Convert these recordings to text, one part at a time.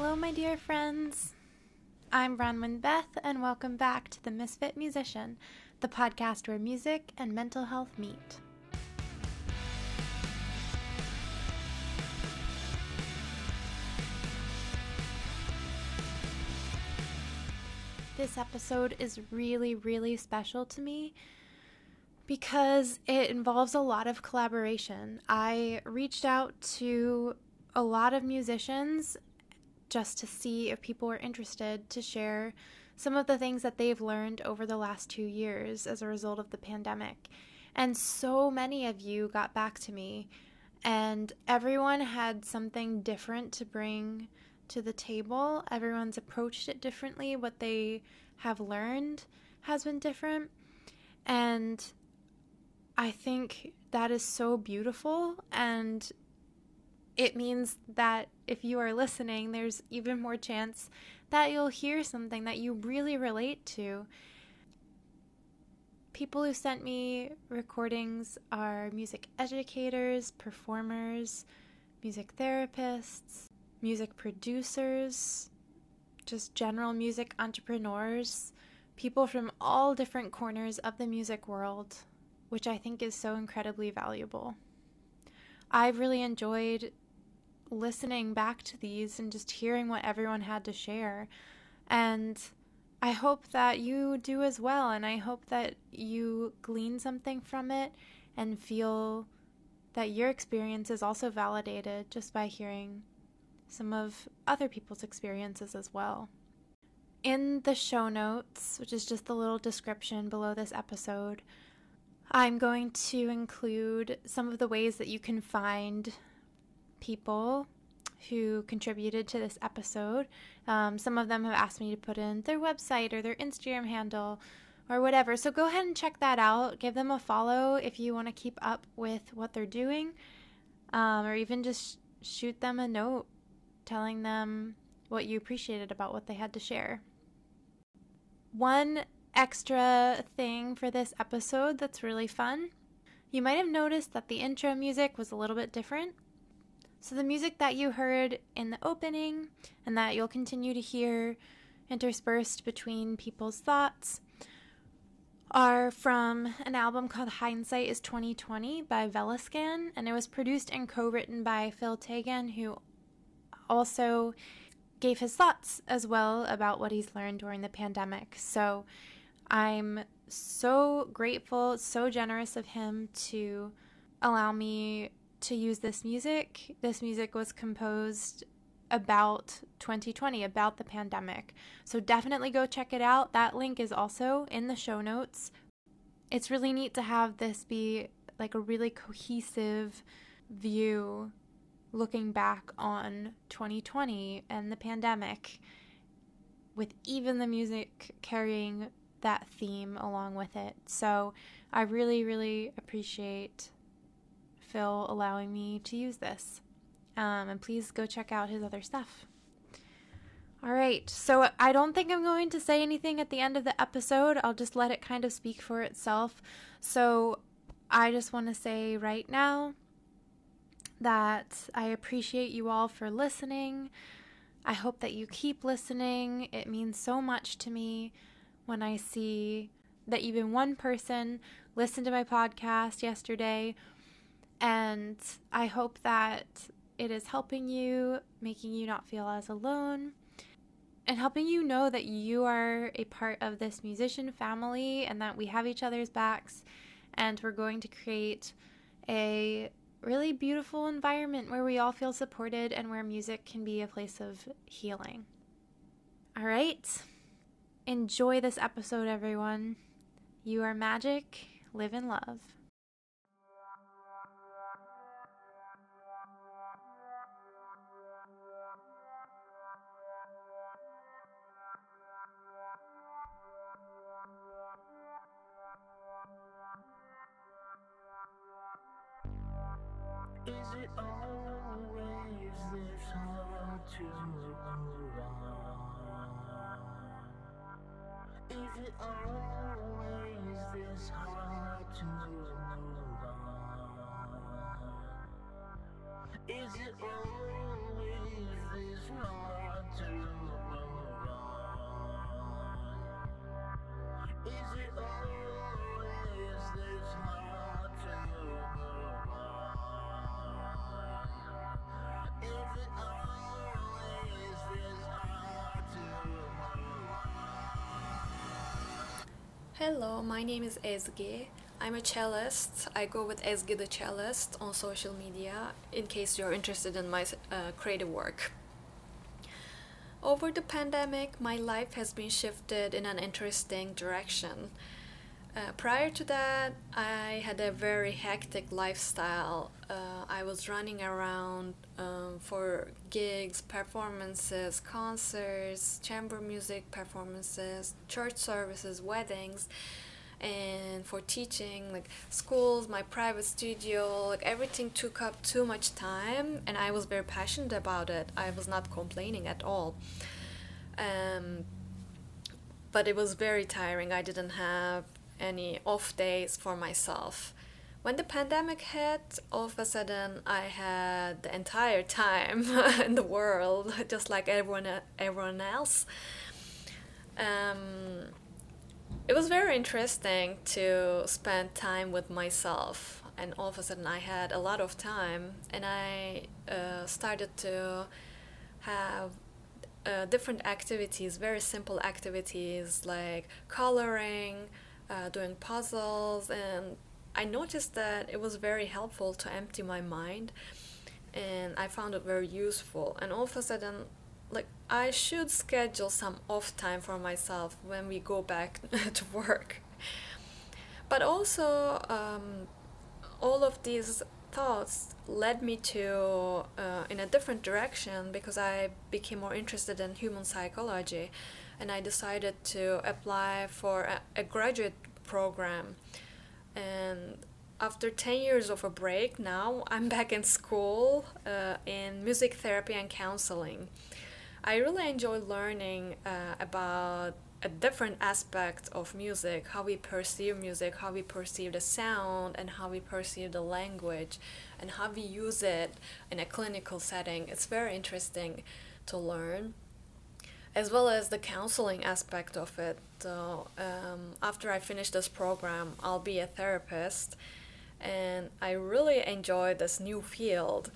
Hello, my dear friends. I'm Bronwyn Beth, and welcome back to The Misfit Musician, the podcast where music and mental health meet. This episode is really, really special to me because it involves a lot of collaboration. I reached out to a lot of musicians just to see if people were interested to share some of the things that they've learned over the last two years as a result of the pandemic. And so many of you got back to me, and everyone had something different to bring to the table. Everyone's approached it differently. What they have learned has been different. And I think that is so beautiful. And it means that if you are listening, there's even more chance that you'll hear something that you really relate to. People who sent me recordings are music educators, performers, music therapists, music producers, just general music entrepreneurs, people from all different corners of the music world, which I think is so incredibly valuable. I've really enjoyed listening back to these and just hearing what everyone had to share. And I hope that you do as well. And I hope that you glean something from it and feel that your experience is also validated just by hearing some of other people's experiences as well. In the show notes, which is just the little description below this episode, I'm going to include some of the ways that you can find people who contributed to this episode. Um, some of them have asked me to put in their website or their Instagram handle or whatever. So go ahead and check that out. Give them a follow if you want to keep up with what they're doing, um, or even just shoot them a note telling them what you appreciated about what they had to share. One extra thing for this episode that's really fun you might have noticed that the intro music was a little bit different. So, the music that you heard in the opening and that you'll continue to hear interspersed between people's thoughts are from an album called Hindsight is 2020 by Velascan, and it was produced and co written by Phil Tagan, who also gave his thoughts as well about what he's learned during the pandemic. So, I'm so grateful, so generous of him to allow me to use this music. This music was composed about 2020, about the pandemic. So definitely go check it out. That link is also in the show notes. It's really neat to have this be like a really cohesive view looking back on 2020 and the pandemic, with even the music carrying that theme along with it. So I really, really appreciate Phil allowing me to use this. Um, and please go check out his other stuff. All right, so I don't think I'm going to say anything at the end of the episode. I'll just let it kind of speak for itself. So I just want to say right now that I appreciate you all for listening. I hope that you keep listening. It means so much to me when I see that even one person listened to my podcast yesterday and I hope that it is helping you, making you not feel as alone, and helping you know that you are a part of this musician family and that we have each other's backs. And we're going to create a really beautiful environment where we all feel supported and where music can be a place of healing. All right. Enjoy this episode, everyone. You are magic. Live in love. Is it always this hard to move on? Is it always this hard to move on? Is it always this hard to move on? Is it always this hard? Hello, my name is Ezgi. I'm a cellist. I go with Ezgi the cellist on social media in case you're interested in my uh, creative work. Over the pandemic, my life has been shifted in an interesting direction. Uh, prior to that, I had a very hectic lifestyle. Uh, I was running around um, for gigs, performances, concerts, chamber music performances, church services, weddings, and for teaching, like schools, my private studio, like everything took up too much time, and I was very passionate about it. I was not complaining at all. Um, but it was very tiring. I didn't have any off days for myself. When the pandemic hit, all of a sudden I had the entire time in the world, just like everyone everyone else. Um, it was very interesting to spend time with myself, and all of a sudden I had a lot of time, and I uh, started to have uh, different activities, very simple activities like coloring uh, doing puzzles, and I noticed that it was very helpful to empty my mind, and I found it very useful. And all of a sudden, like I should schedule some off time for myself when we go back to work. But also, um, all of these thoughts led me to uh, in a different direction because I became more interested in human psychology and I decided to apply for a, a graduate program. And after 10 years of a break, now I'm back in school uh, in music therapy and counseling. I really enjoy learning uh, about a different aspect of music how we perceive music how we perceive the sound and how we perceive the language and how we use it in a clinical setting it's very interesting to learn as well as the counseling aspect of it. So, um, after I finish this program, I'll be a therapist, and I really enjoy this new field.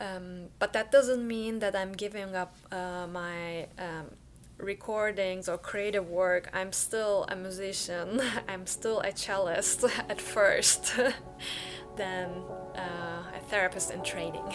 Um, but that doesn't mean that I'm giving up uh, my um, recordings or creative work. I'm still a musician. I'm still a cellist at first, then uh, a therapist in training.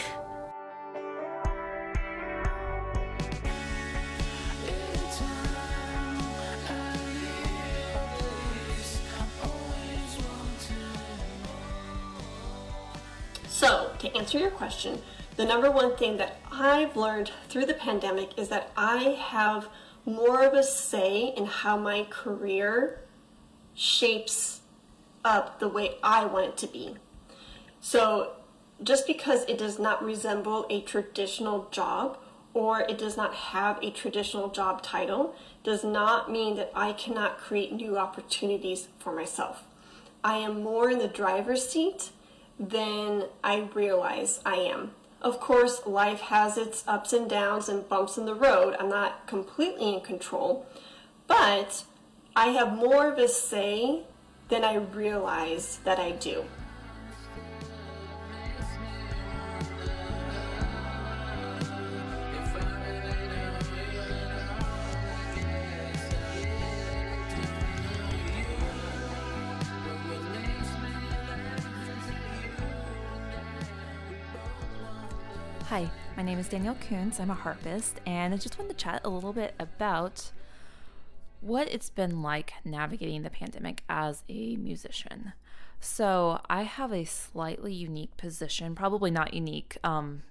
So, to answer your question, the number one thing that I've learned through the pandemic is that I have more of a say in how my career shapes up the way I want it to be. So, just because it does not resemble a traditional job or it does not have a traditional job title does not mean that I cannot create new opportunities for myself. I am more in the driver's seat than I realize I am. Of course, life has its ups and downs and bumps in the road. I'm not completely in control, but I have more of a say than I realize that I do. Name is Danielle Kuntz. I'm a harpist, and I just wanted to chat a little bit about what it's been like navigating the pandemic as a musician. So, I have a slightly unique position, probably not unique. Um,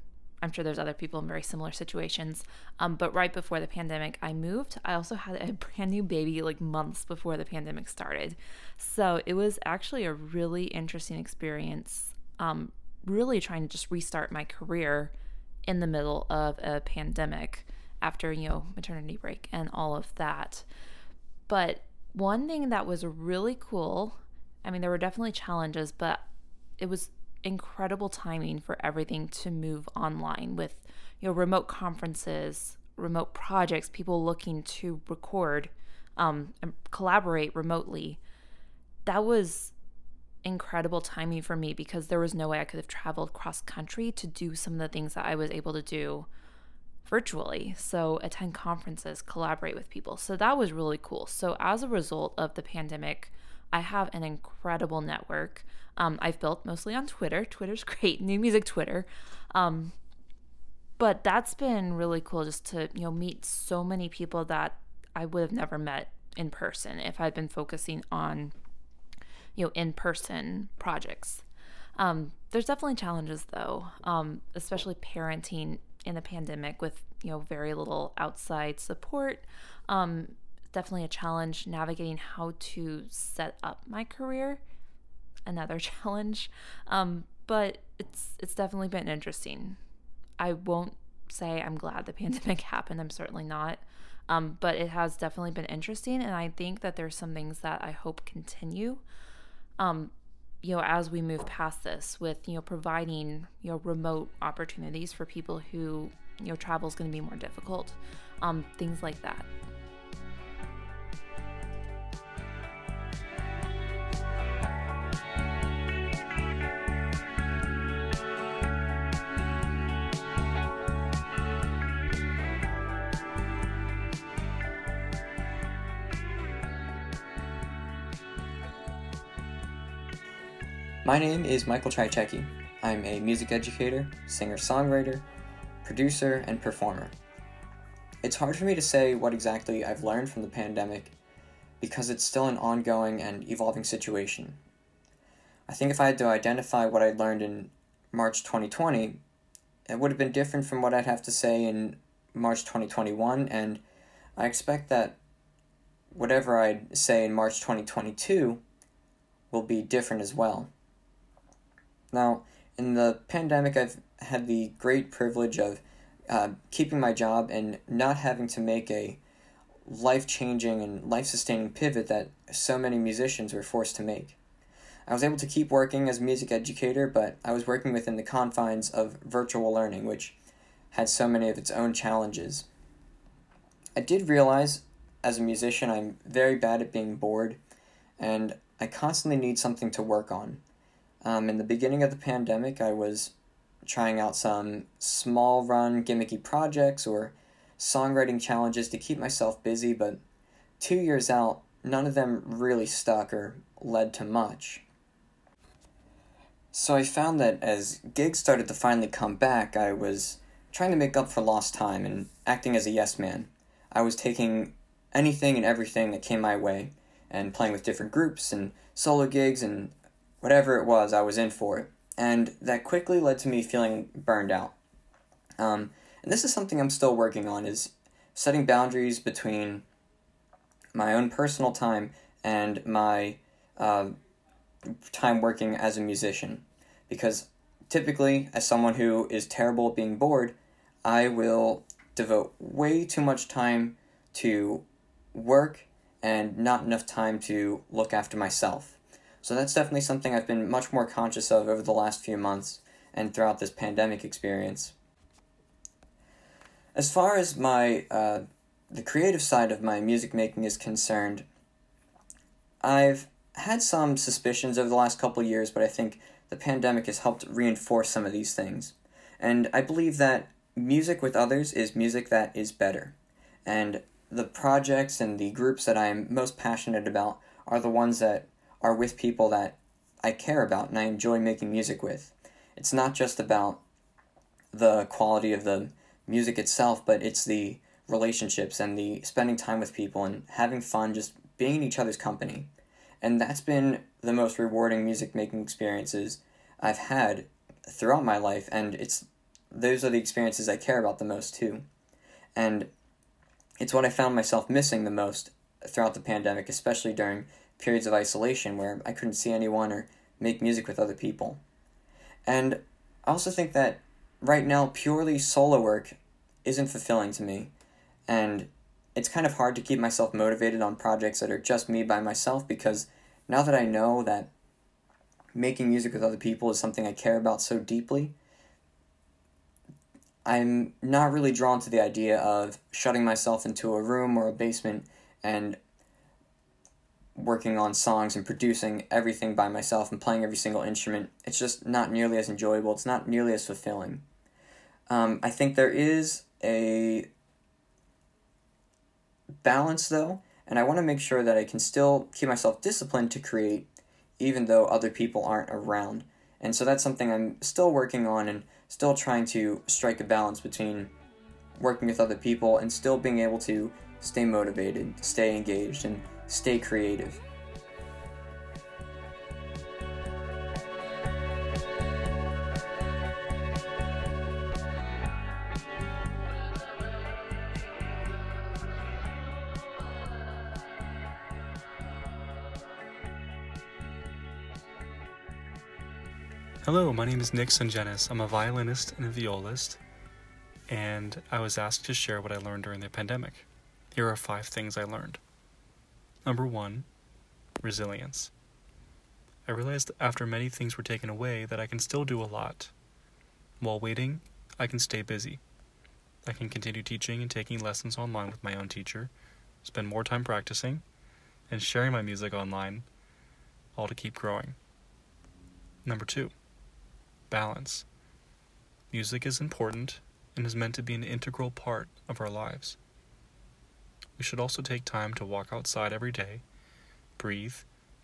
I'm sure there's other people in very similar situations. Um, but right before the pandemic, I moved. I also had a brand new baby like months before the pandemic started. So it was actually a really interesting experience, um, really trying to just restart my career in the middle of a pandemic after, you know, maternity break and all of that. But one thing that was really cool, I mean, there were definitely challenges, but it was incredible timing for everything to move online with, you know, remote conferences, remote projects, people looking to record um, and collaborate remotely. That was incredible timing for me because there was no way I could have traveled cross country to do some of the things that I was able to do virtually. So, attend conferences, collaborate with people. So, that was really cool. So, as a result of the pandemic, I have an incredible network. Um, I've built mostly on Twitter. Twitter's great, new music Twitter. Um, but that's been really cool just to you know meet so many people that I would have never met in person if I'd been focusing on you know in person projects. Um, there's definitely challenges though, um, especially parenting in a pandemic with you know very little outside support. Um, definitely a challenge navigating how to set up my career. Another challenge, um, but it's it's definitely been interesting. I won't say I'm glad the pandemic happened. I'm certainly not. Um, but it has definitely been interesting. And I think that there's some things that I hope continue. Um, you know, as we move past this with, you know, providing, you know, remote opportunities for people who, you know, travel is going to be more difficult, um, things like that. My name is Michael Trycieckyj. I'm a music educator, singer songwriter, producer, and performer. It's hard for me to say what exactly I've learned from the pandemic because it's still an ongoing and evolving situation. I think if I had to identify what I learned in March 2020, it would have been different from what I'd have to say in March 2021, and I expect that whatever I'd say in March 2022 will be different as well. Now, in the pandemic, I've had the great privilege of uh, keeping my job and not having to make a life changing and life sustaining pivot that so many musicians were forced to make. I was able to keep working as a music educator, but I was working within the confines of virtual learning, which had so many of its own challenges. I did realize as a musician I'm very bad at being bored, and I constantly need something to work on. Um, in the beginning of the pandemic, I was trying out some small run gimmicky projects or songwriting challenges to keep myself busy, but two years out, none of them really stuck or led to much. So I found that as gigs started to finally come back, I was trying to make up for lost time and acting as a yes man. I was taking anything and everything that came my way and playing with different groups and solo gigs and whatever it was, I was in for it. And that quickly led to me feeling burned out. Um, and this is something I'm still working on is setting boundaries between my own personal time and my uh, time working as a musician. Because typically, as someone who is terrible at being bored, I will devote way too much time to work and not enough time to look after myself. So that's definitely something I've been much more conscious of over the last few months and throughout this pandemic experience. As far as my uh, the creative side of my music making is concerned, I've had some suspicions over the last couple years, but I think the pandemic has helped reinforce some of these things. And I believe that music with others is music that is better. And the projects and the groups that I am most passionate about are the ones that are with people that I care about and I enjoy making music with. It's not just about the quality of the music itself, but it's the relationships and the spending time with people and having fun, just being in each other's company. And that's been the most rewarding music making experiences I've had throughout my life, and it's those are the experiences I care about the most too. And it's what I found myself missing the most throughout the pandemic, especially during periods of isolation where I couldn't see anyone or make music with other people. And I also think that right now, purely solo work isn't fulfilling to me. And it's kind of hard to keep myself motivated on projects that are just me by myself because now that I know that making music with other people is something I care about so deeply, I'm not really drawn to the idea of shutting myself into a room or a basement and working on songs and producing everything by myself and playing every single instrument, it's just not nearly as enjoyable. It's not nearly as fulfilling. Um, I think there is a balance though, and I want to make sure that I can still keep myself disciplined to create even though other people aren't around. And so that's something I'm still working on and still trying to strike a balance between working with other people and still being able to stay motivated, stay engaged, and stay creative. Hello, my name is Nick Sungenis. I'm a violinist and a violist, and I was asked to share what I learned during the pandemic. Here are five things I learned. Number one, resilience. I realized after many things were taken away that I can still do a lot. While waiting, I can stay busy. I can continue teaching and taking lessons online with my own teacher, spend more time practicing, and sharing my music online, all to keep growing. Number two, balance. Music is important and is meant to be an integral part of our lives. We should also take time to walk outside every day, breathe,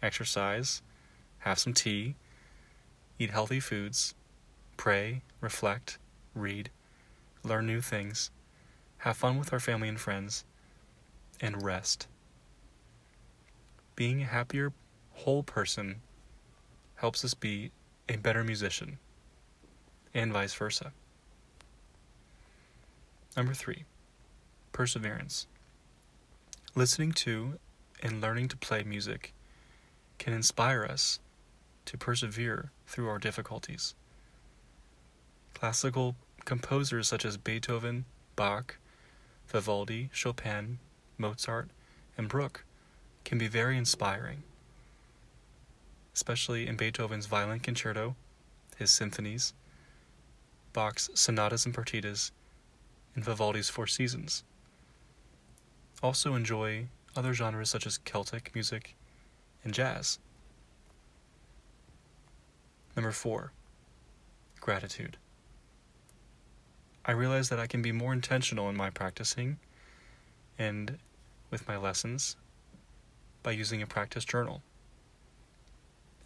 exercise, have some tea, eat healthy foods, pray, reflect, read, learn new things, have fun with our family and friends, and rest. Being a happier, whole person helps us be a better musician and vice versa. Number three, perseverance. Listening to and learning to play music can inspire us to persevere through our difficulties. Classical composers such as Beethoven, Bach, Vivaldi, Chopin, Mozart, and Bruch can be very inspiring, especially in Beethoven's Violin Concerto, his symphonies, Bach's sonatas and partitas, and Vivaldi's Four Seasons. Also enjoy other genres such as Celtic music and jazz. Number four, gratitude. I realize that I can be more intentional in my practicing and with my lessons by using a practice journal.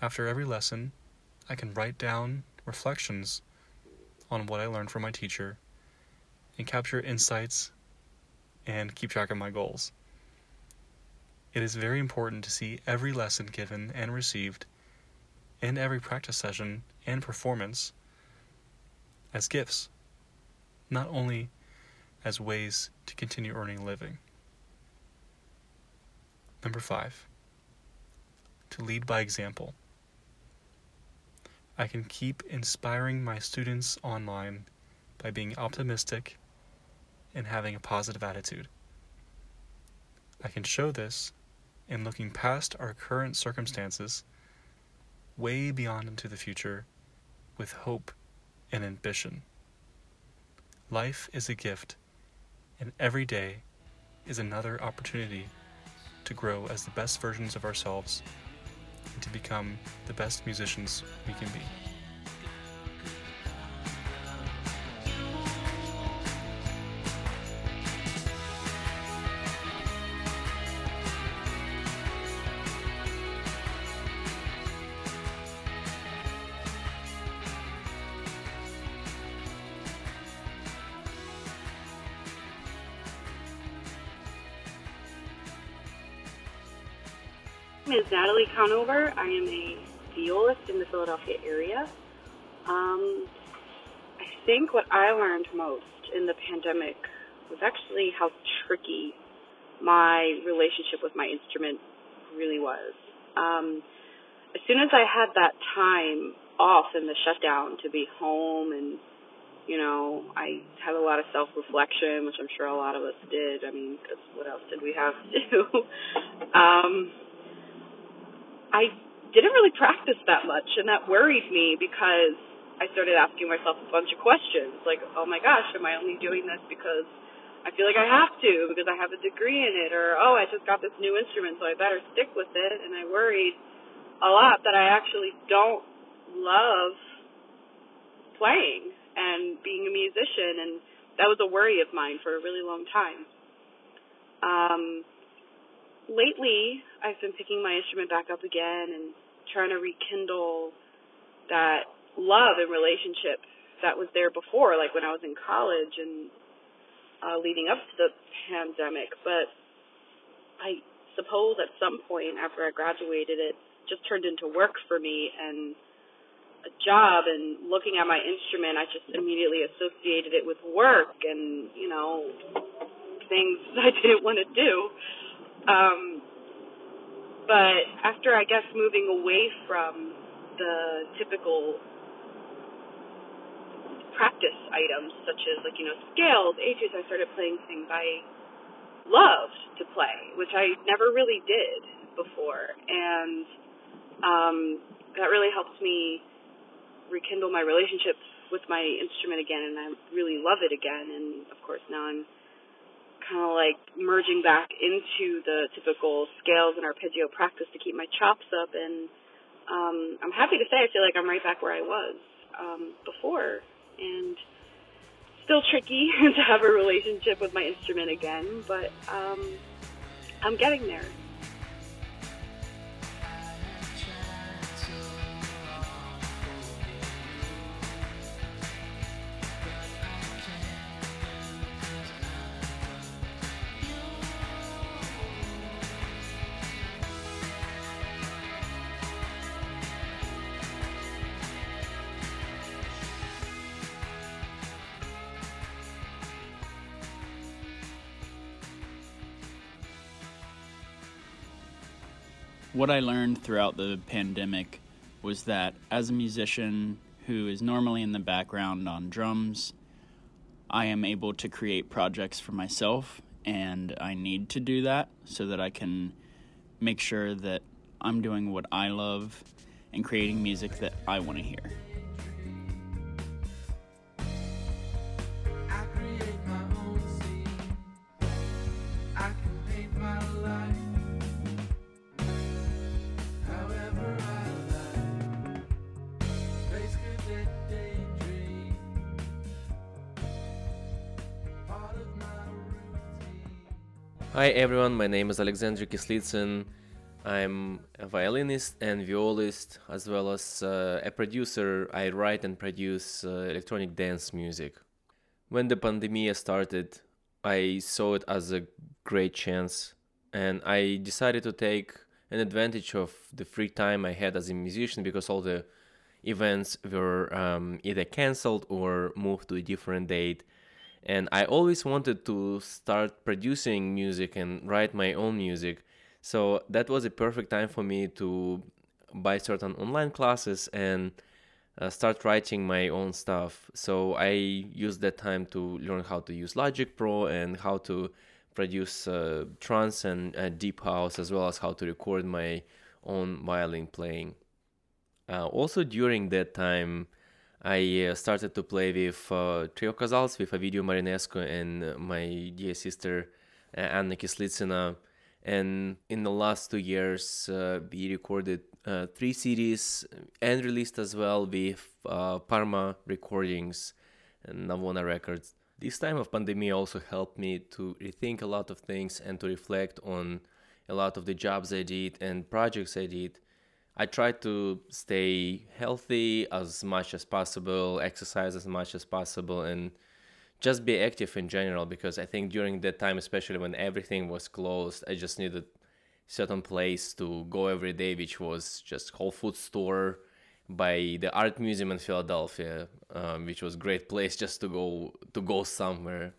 After every lesson, I can write down reflections on what I learned from my teacher and capture insights and keep track of my goals. It is very important to see every lesson given and received and every practice session and performance as gifts, not only as ways to continue earning a living. Number five, to lead by example. I can keep inspiring my students online by being optimistic and having a positive attitude. I can show this in looking past our current circumstances, way beyond into the future, with hope and ambition. Life is a gift, and every day is another opportunity to grow as the best versions of ourselves and to become the best musicians we can be. I am a violist in the Philadelphia area. Um, I think what I learned most in the pandemic was actually how tricky my relationship with my instrument really was. Um, as soon as I had that time off in the shutdown to be home and you know, I had a lot of self reflection, which I'm sure a lot of us did. I mean, because what else did we have to do? um, I didn't really practice that much, and that worried me because I started asking myself a bunch of questions like, oh my gosh, am I only doing this because I feel like I have to because I have a degree in it, or oh, I just got this new instrument, so I better stick with it. And I worried a lot that I actually don't love playing and being a musician, and that was a worry of mine for a really long time. Um, lately, I've been picking my instrument back up again and trying to rekindle that love and relationship that was there before, like when I was in college and uh, leading up to the pandemic. But I suppose at some point after I graduated, it just turned into work for me and a job and looking at my instrument, I just immediately associated it with work and, you know, things I didn't want to do. Um, but after, I guess, moving away from the typical practice items, such as, like, you know, scales, etudes, I started playing things I loved to play, which I never really did before. And um, that really helps me rekindle my relationship with my instrument again, and I really love it again. And of course, now I'm kind of like merging back into the typical scales and arpeggio practice to keep my chops up. And um, I'm happy to say I feel like I'm right back where I was um, before, and still tricky to have a relationship with my instrument again, but um, I'm getting there. What I learned throughout the pandemic was that as a musician who is normally in the background on drums, I am able to create projects for myself, and I need to do that so that I can make sure that I'm doing what I love and creating music that I want to hear. Hi everyone, my name is Alexandr Kislitsyn. I'm a violinist and violist, as well as uh, a producer. I write and produce uh, electronic dance music. When the pandemic started, I saw it as a great chance, and I decided to take an advantage of the free time I had as a musician because all the events were um, either cancelled or moved to a different date and I always wanted to start producing music and write my own music. So that was a perfect time for me to buy certain online classes and uh, start writing my own stuff. So I used that time to learn how to use Logic Pro and how to produce uh, trance and uh, deep house, as well as how to record my own violin playing. Uh, also during that time, I uh, started to play with uh, Trio Casals, with Ovidiu Marinescu and my dear sister uh, Anna Kislitsina. And in the last two years, uh, we recorded uh, three CDs and released as well with uh, Parma Recordings and Navona Records. This time of pandemic also helped me to rethink a lot of things and to reflect on a lot of the jobs I did and projects I did I try to stay healthy as much as possible, exercise as much as possible, and just be active in general because I think during that time, especially when everything was closed, I just needed certain place to go every day, which was just Whole Food store by the art museum in Philadelphia, um, which was great place just to go to go somewhere.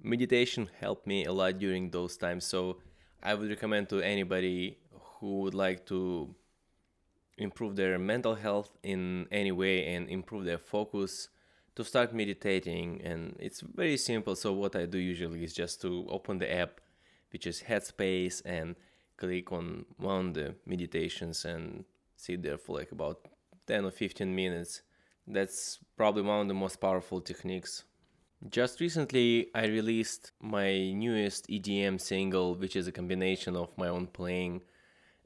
Meditation helped me a lot during those times, so I would recommend to anybody who would like to improve their mental health in any way and improve their focus to start meditating. And it's very simple. So what i do usually is just to open the app which is headspace and click on one of the meditations and sit there for like about 10 or 15 minutes. That's probably one of the most powerful techniques. Just recently i released my newest edm single which is a combination of my own playing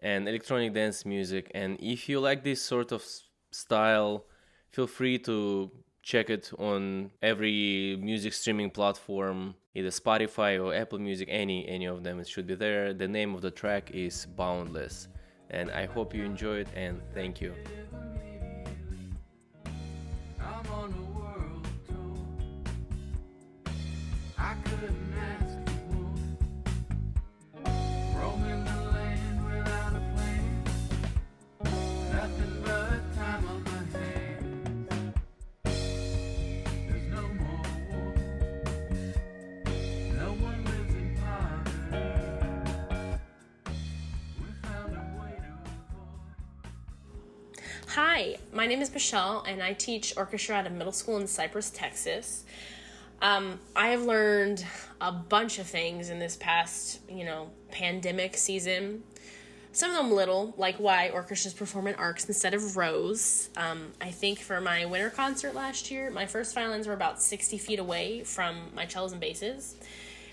and electronic dance music. And if you like this sort of style, feel free to check it on every music streaming platform, either Spotify or Apple Music, any any of them. It should be there. The name of the track is Boundless, and I hope you enjoy it. And thank you. My name is Michelle, and I teach orchestra at a middle school in Cypress, Texas. Um, I have learned a bunch of things in this past, you know, pandemic season. Some of them little, like why orchestras perform in arcs instead of rows. Um, I think for my winter concert last year, my first violins were about 60 feet away from my cellos and basses.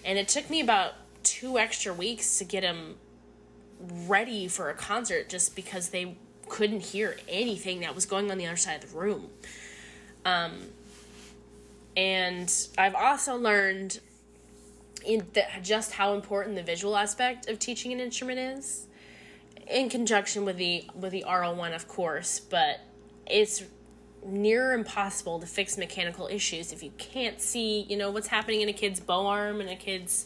And it took me about two extra weeks to get them ready for a concert just because they couldn't hear anything that was going on the other side of the room. Um, and I've also learned in the, just how important the visual aspect of teaching an instrument is, in conjunction with the with the aural one, of course. But it's near impossible to fix mechanical issues if you can't see, you know, what's happening in a kid's bow arm and a kid's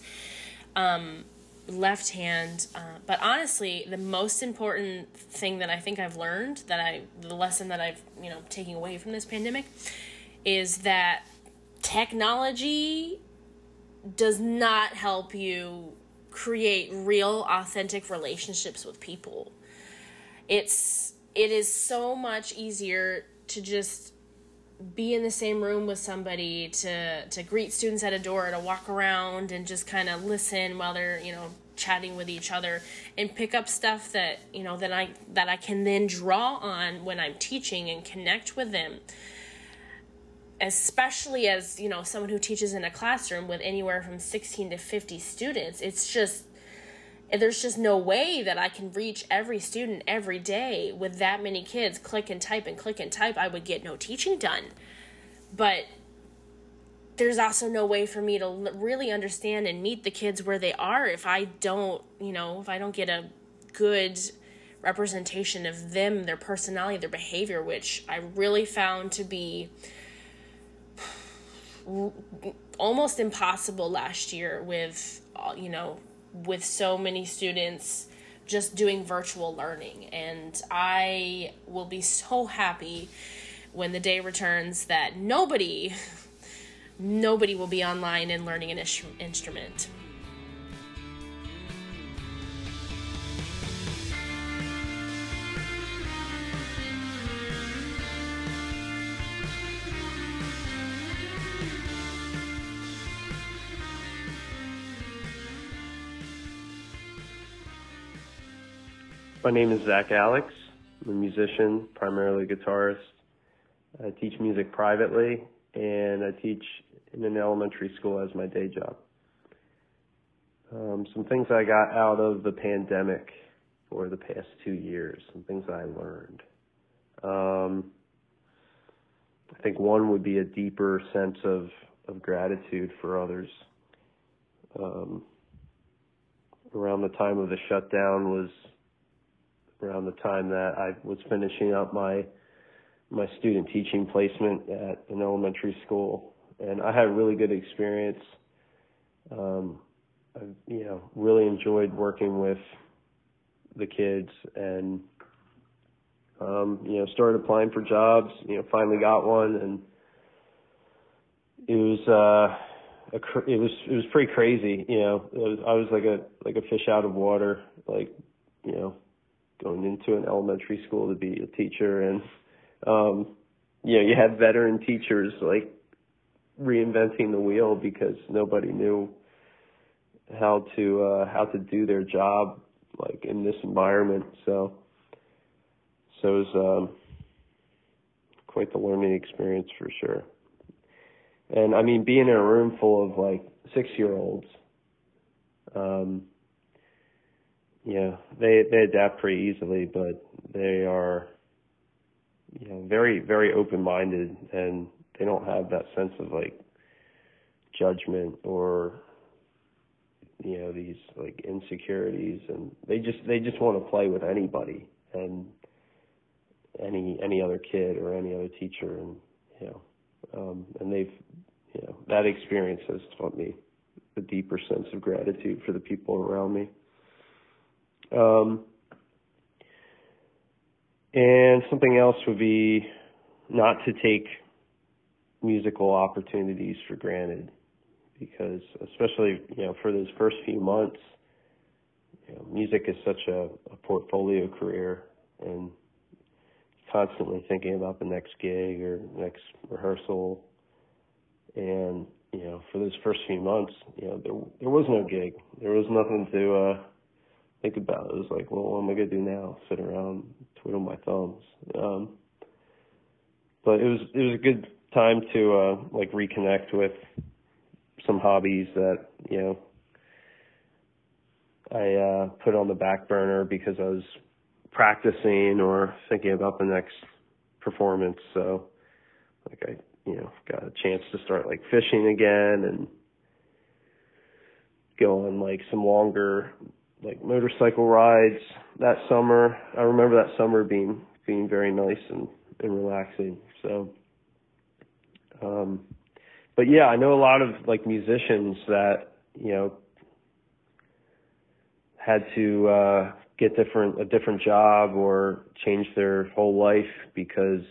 um, left hand. Uh, but honestly, the most important thing that I think I've learned, that I, the lesson that I've, you know, taking away from this pandemic, is that technology does not help you create real, authentic relationships with people. It's, it is so much easier to just be in the same room with somebody to to greet students at a door to walk around and just kind of listen while they're you know chatting with each other and pick up stuff that you know that I that I can then draw on when I'm teaching and connect with them. Especially as you know someone who teaches in a classroom with anywhere from 16 to 50 students it's just there's just no way that I can reach every student every day with that many kids click and type and click and type I would get no teaching done. But there's also no way for me to really understand and meet the kids where they are if I don't, you know, if I don't get a good representation of them, their personality, their behavior, which I really found to be almost impossible last year with, uh, you know, with so many students just doing virtual learning. And I will be so happy when the day returns that nobody nobody will be online and learning an instrument. My name is Zach Alex. I'm a musician, primarily guitarist. I teach music privately and I teach in an elementary school as my day job. Um, some things I got out of the pandemic for the past two years, some things I learned. Um, I think one would be a deeper sense of, of gratitude for others. Um, around the time of the shutdown was around the time that I was finishing up my my student teaching placement at an elementary school, and I had a really good experience. Um, I, you know, really enjoyed working with the kids, and um, you know, started applying for jobs. You know, finally got one, and it was uh, it was it was pretty crazy. You know, was, I was like a like a fish out of water, like you know, going into an elementary school to be a teacher and um, you know, you had veteran teachers like reinventing the wheel because nobody knew how to uh, how to do their job like in this environment. So, so it was um, quite the learning experience for sure. And I mean, being in a room full of like six year olds, um, yeah, they they adapt pretty easily, but they are you know, very, very open minded and they don't have that sense of like judgment or you know these like insecurities and they just they just want to play with anybody and any any other kid or any other teacher and you know um and they've you know that experience has taught me a deeper sense of gratitude for the people around me um and something else would be not to take musical opportunities for granted because especially you know for those first few months you know, music is such a, a portfolio career and constantly thinking about the next gig or next rehearsal. And you know for those first few months you know there there was no gig. There was nothing to uh think about it was like well what am i to do now? Sit around twiddle my thumbs. Um but it was it was a good time to uh like reconnect with some hobbies that you know I uh put on the back burner because I was practicing or thinking about the next performance. So like I you know got a chance to start like fishing again and go on like some longer like motorcycle rides that summer. I remember that summer being being very nice and, and relaxing. So um but yeah, I know a lot of like musicians that, you know, had to uh get different a different job or change their whole life because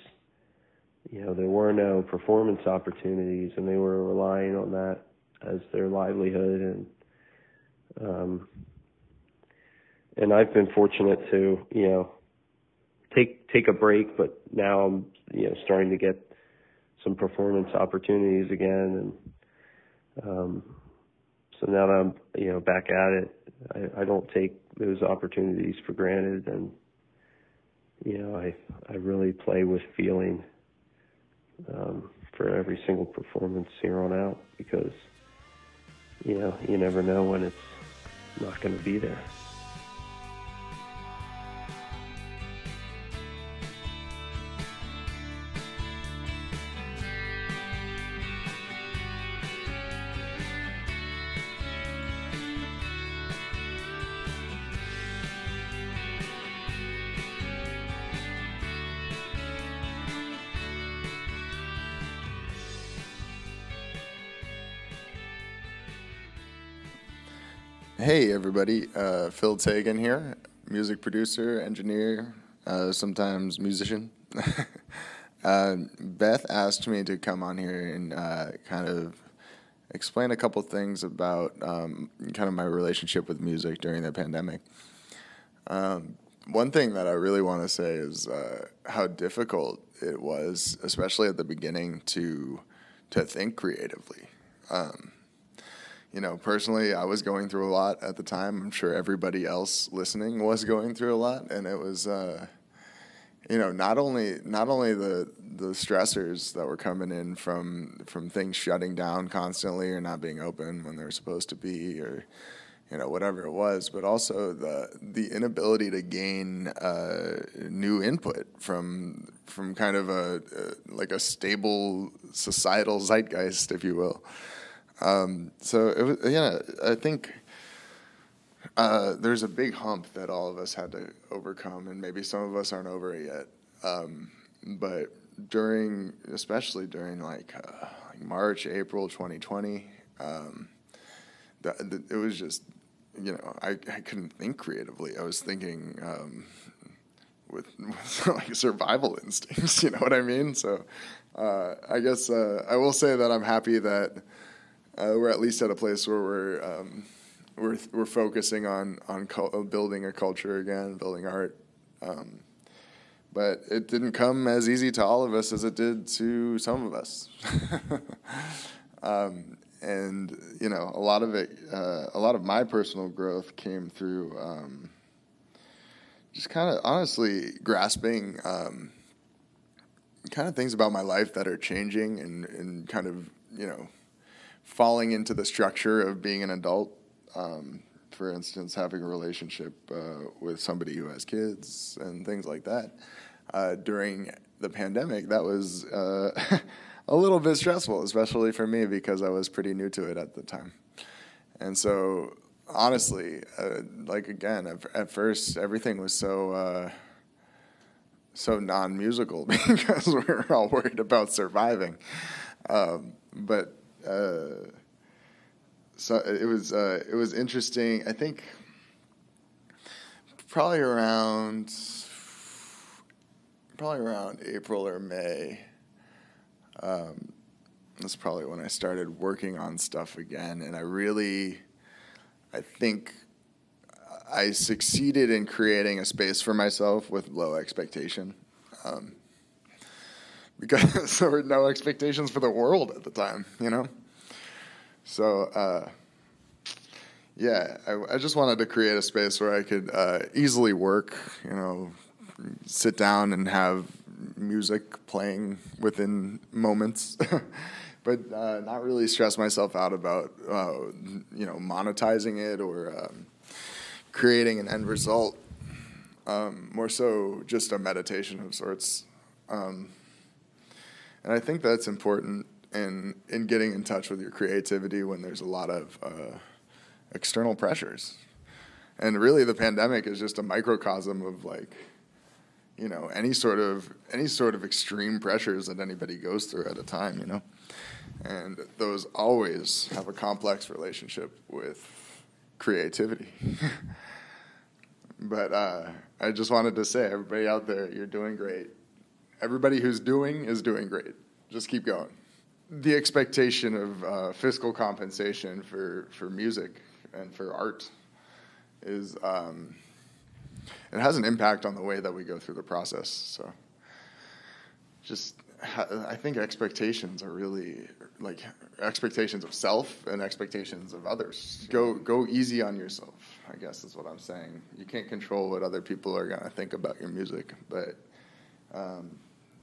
you know there were no performance opportunities and they were relying on that as their livelihood and um and I've been fortunate to, you know, take take a break but now I'm, you know, starting to get some performance opportunities again and um so now that I'm you know back at it I, I don't take those opportunities for granted and you know I I really play with feeling um for every single performance here on out because you know you never know when it's not going to be there. Hey, everybody. Uh, Phil Tagan here, music producer, engineer, uh, sometimes musician. uh, Beth asked me to come on here and uh, kind of explain a couple things about um, kind of my relationship with music during the pandemic. Um, one thing that I really want to say is uh, how difficult it was, especially at the beginning, to to think creatively. Um, you know, personally, I was going through a lot at the time. I'm sure everybody else listening was going through a lot, and it was, uh, you know, not only not only the the stressors that were coming in from from things shutting down constantly or not being open when they were supposed to be, or you know whatever it was, but also the the inability to gain uh, new input from from kind of a, a like a stable societal zeitgeist, if you will. Um, so it was, yeah, I think uh, there's a big hump that all of us had to overcome, and maybe some of us aren't over it yet. Um, but during, especially during like, uh, like March, April 2020, um, the, the, it was just, you know, I, I couldn't think creatively. I was thinking um, with, with like survival instincts, you know what I mean? So uh, I guess uh, I will say that I'm happy that uh, we're at least at a place where we're um, we're we're focusing on on cu- building a culture again, building art. Um, but it didn't come as easy to all of us as it did to some of us. um, and you know, a lot of it, uh, a lot of my personal growth came through um, just kind of honestly grasping um, kind of things about my life that are changing and, and kind of you know falling into the structure of being an adult. Um, for instance, having a relationship uh, with somebody who has kids and things like that. Uh, during the pandemic, that was uh, a little bit stressful, especially for me because I was pretty new to it at the time. And so, honestly, uh, like again, at, at, first, everything was so uh, so non-musical because we were all worried about surviving. Um, but uh, so it was uh, it was interesting. I think probably around probably around April or May um, that's probably when I started working on stuff again, and I really, I think, I succeeded in creating a space for myself with low expectation, um, because there were no expectations for the world at the time, you know. So. Uh, yeah, I, I, just wanted to create a space where I could uh, easily work, you know, sit down and have music playing within moments, but uh, not really stress myself out about uh, you know monetizing it or um, creating an end result. Um, more so, just a meditation of sorts, um, and I think that's important in in getting in touch with your creativity when there's a lot of uh, external pressures. And really, the pandemic is just a microcosm of like you know any sort of any sort of extreme pressures that anybody goes through at a time you know? And those always have a complex relationship with creativity. But uh, i just wanted to say everybody out there you're doing great everybody who's doing is doing great just keep going the expectation of uh, fiscal compensation for, for music and for art is um, it has an impact on the way that we go through the process. So, just I think expectations are really like expectations of self and expectations of others. Go go easy on yourself. I guess is what I'm saying. You can't control what other people are gonna think about your music, but um,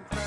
part